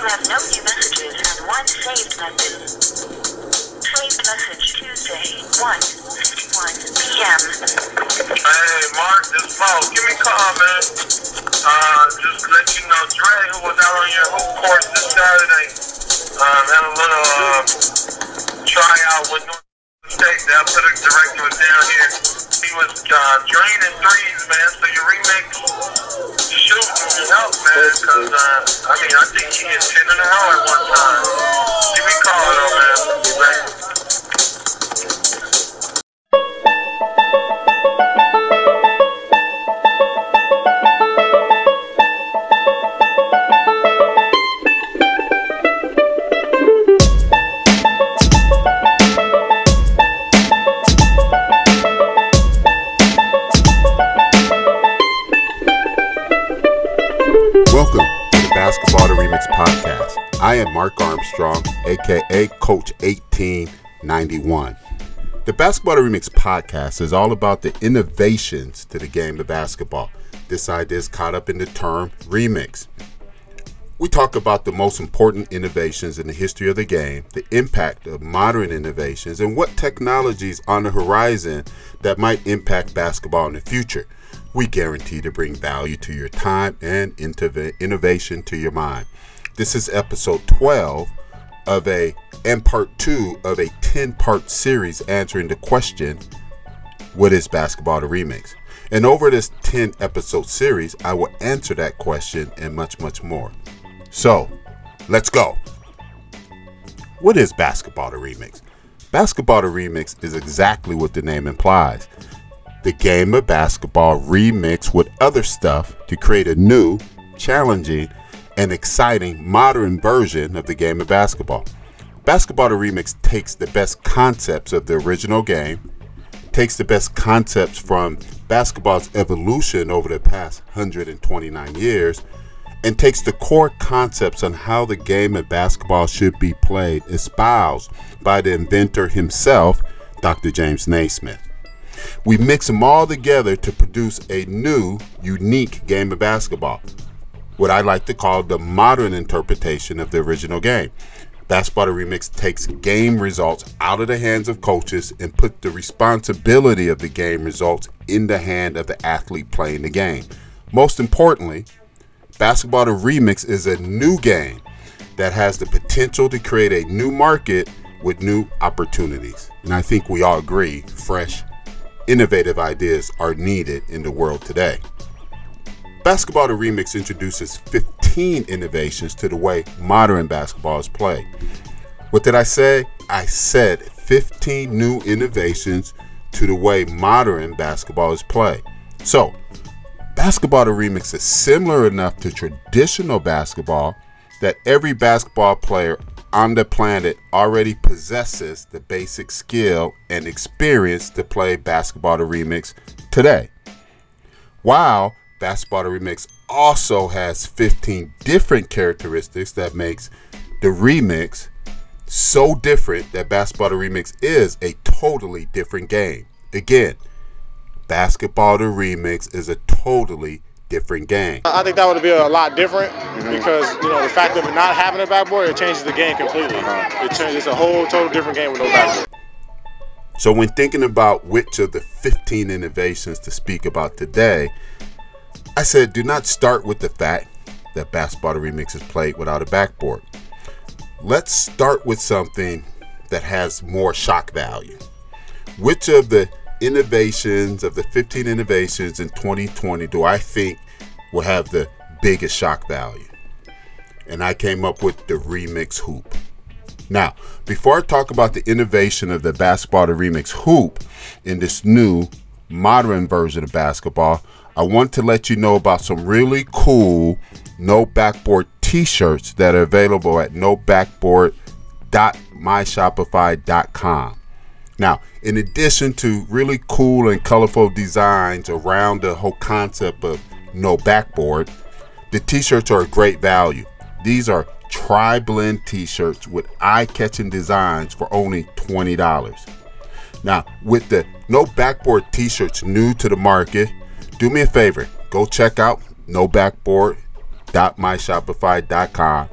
You have no new messages and one saved message. Saved message Tuesday, 1:51 p.m. Hey, Mark, this is Mo. Give me a call, man. Uh, just let you know, Dre, who was out on your hoop course this Saturday, um, had a little uh, tryout with North State. The athletic director was down here. He was uh, draining threes, man. So your remix shooting help, man. Because, uh, I mean, I think he hit 10 in a row at one time. Give me call, though, man. Be Remix podcast. I am Mark Armstrong, aka Coach 1891. The Basketball Remix podcast is all about the innovations to the game of basketball. This idea is caught up in the term remix. We talk about the most important innovations in the history of the game, the impact of modern innovations, and what technologies on the horizon that might impact basketball in the future. We guarantee to bring value to your time and innovation to your mind. This is episode 12 of a and part 2 of a 10-part series answering the question what is basketball the remix? And over this 10 episode series, I will answer that question and much, much more. So, let's go. What is basketball the remix? Basketball the remix is exactly what the name implies. The game of basketball remixed with other stuff to create a new, challenging, and exciting modern version of the game of basketball. Basketball the remix takes the best concepts of the original game, takes the best concepts from basketball's evolution over the past 129 years, and takes the core concepts on how the game of basketball should be played, espoused by the inventor himself, Dr. James Naismith. We mix them all together to produce a new, unique game of basketball. What I like to call the modern interpretation of the original game. Basketball the Remix takes game results out of the hands of coaches and put the responsibility of the game results in the hand of the athlete playing the game. Most importantly, Basketball the Remix is a new game that has the potential to create a new market with new opportunities. And I think we all agree fresh, innovative ideas are needed in the world today. Basketball the Remix introduces 15 innovations to the way modern basketball is played. What did I say? I said 15 new innovations to the way modern basketball is played. So, Basketball the Remix is similar enough to traditional basketball that every basketball player on the planet already possesses the basic skill and experience to play Basketball the Remix today. While Basketball the Remix also has 15 different characteristics that makes the remix so different that Basketball the Remix is a totally different game. Again, Basketball the Remix is a totally different game. I think that would be a lot different because you know the fact of not having a backboard it changes the game completely. Uh-huh. It changes a whole total different game with no backboard. So, when thinking about which of the 15 innovations to speak about today, I said do not start with the fact that Basketball the Remix is played without a backboard. Let's start with something that has more shock value. Which of the innovations, of the 15 innovations in 2020, do I think will have the biggest shock value? And I came up with the Remix Hoop. Now, before I talk about the innovation of the Basketball the Remix Hoop in this new modern version of basketball, I want to let you know about some really cool no backboard t-shirts that are available at nobackboard.myshopify.com. Now, in addition to really cool and colorful designs around the whole concept of no backboard, the t-shirts are a great value. These are tri-blend t-shirts with eye-catching designs for only $20. Now, with the no backboard t-shirts new to the market, do me a favor, go check out nobackboard.myshopify.com.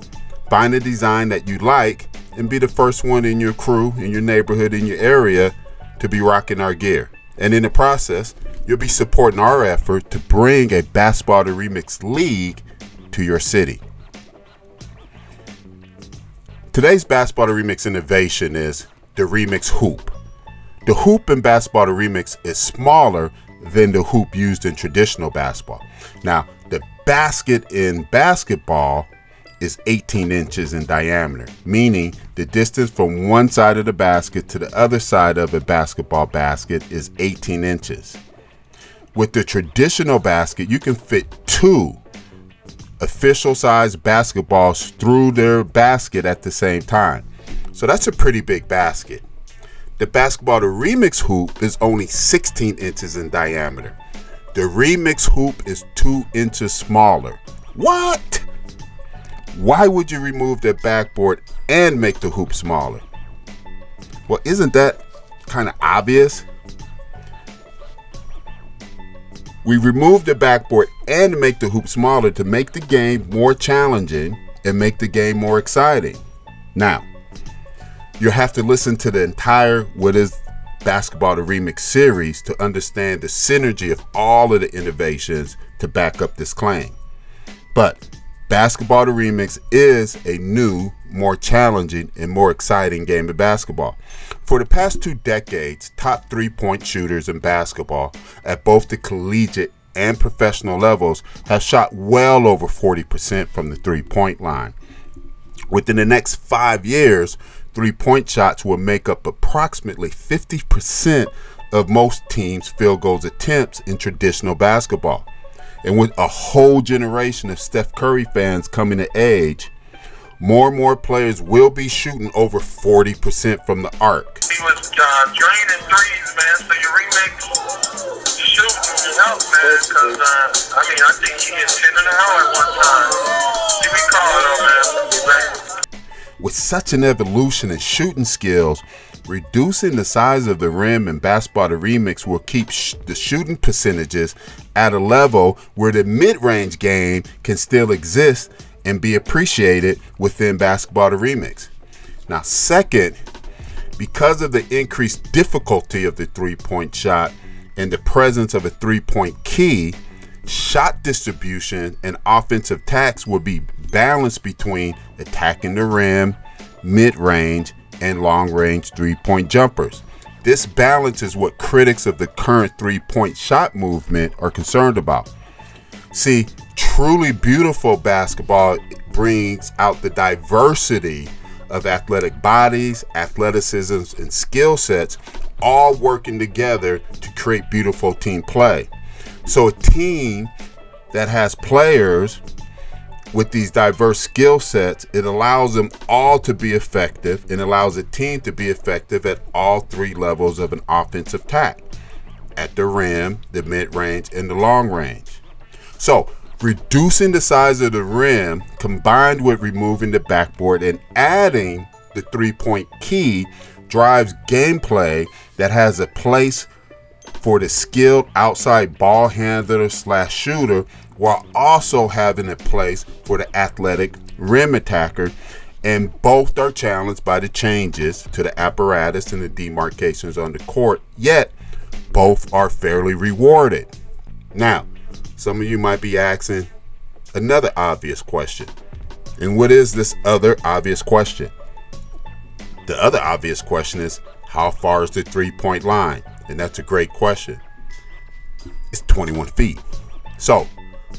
find a design that you like, and be the first one in your crew, in your neighborhood, in your area to be rocking our gear. And in the process, you'll be supporting our effort to bring a Basketball the Remix League to your city. Today's Basketball the Remix innovation is the Remix Hoop. The hoop in Basketball the Remix is smaller than the hoop used in traditional basketball. Now, the basket in basketball is 18 inches in diameter, meaning the distance from one side of the basket to the other side of a basketball basket is 18 inches. With the traditional basket, you can fit two official size basketballs through their basket at the same time. So that's a pretty big basket. The basketball, the remix hoop, is only 16 inches in diameter. The remix hoop is two inches smaller. What? Why would you remove the backboard and make the hoop smaller? Well, isn't that kind of obvious? We remove the backboard and make the hoop smaller to make the game more challenging and make the game more exciting. Now, you have to listen to the entire What is Basketball the Remix series to understand the synergy of all of the innovations to back up this claim. But Basketball the Remix is a new, more challenging, and more exciting game of basketball. For the past two decades, top three point shooters in basketball at both the collegiate and professional levels have shot well over 40% from the three point line. Within the next five years, three point shots will make up approximately 50% of most teams' field goals attempts in traditional basketball. And with a whole generation of Steph Curry fans coming to age, more and more players will be shooting over 40% from the arc. He was uh, draining threes, man. So remix shooting man. Because, uh, I mean, I think he hit 10 in a row at one time. Give me call, though, man. With such an evolution in shooting skills, reducing the size of the rim in basketball the remix will keep sh- the shooting percentages at a level where the mid-range game can still exist and be appreciated within basketball the remix. Now, second, because of the increased difficulty of the three-point shot and the presence of a three-point key, shot distribution and offensive attacks will be balanced between attacking the rim, mid-range, and long-range three-point jumpers. This balance is what critics of the current three-point shot movement are concerned about. See, truly beautiful basketball brings out the diversity of athletic bodies, athleticisms, and skill sets all working together to create beautiful team play. So, a team that has players with these diverse skill sets, it allows them all to be effective and allows a team to be effective at all three levels of an offensive attack at the rim, the mid range, and the long range. So, reducing the size of the rim combined with removing the backboard and adding the three point key drives gameplay that has a place for the skilled outside ball handler slash shooter while also having a place for the athletic rim attacker and both are challenged by the changes to the apparatus and the demarcations on the court yet both are fairly rewarded now some of you might be asking another obvious question. And what is this other obvious question? The other obvious question is how far is the three point line? And that's a great question. It's 21 feet. So,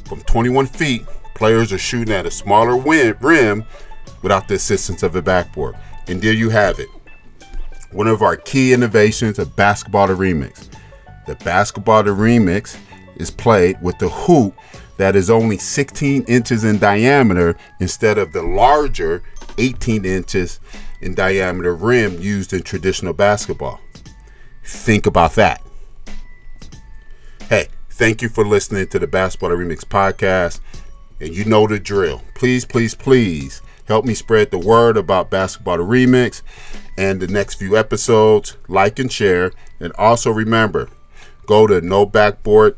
from 21 feet, players are shooting at a smaller rim without the assistance of a backboard. And there you have it. One of our key innovations of Basketball the Remix. The Basketball the Remix is played with the hoop that is only 16 inches in diameter instead of the larger 18 inches in diameter rim used in traditional basketball. Think about that. Hey, thank you for listening to the Basketball Remix podcast. And you know the drill. Please, please, please help me spread the word about Basketball Remix and the next few episodes. Like and share. And also remember, go to no backboard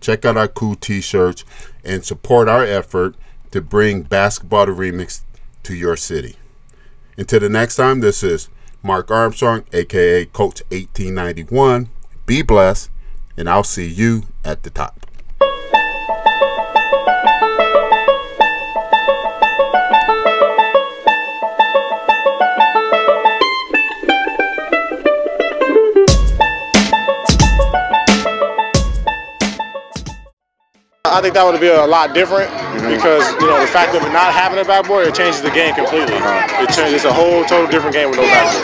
check out our cool T-shirts, and support our effort to bring basketball remix to your city. Until the next time, this is Mark Armstrong, aka Coach 1891. Be blessed, and I'll see you at the top. I think that would be a lot different because you know the fact of not having a backboard it changes the game completely. It changes it's a whole total different game with no backboard.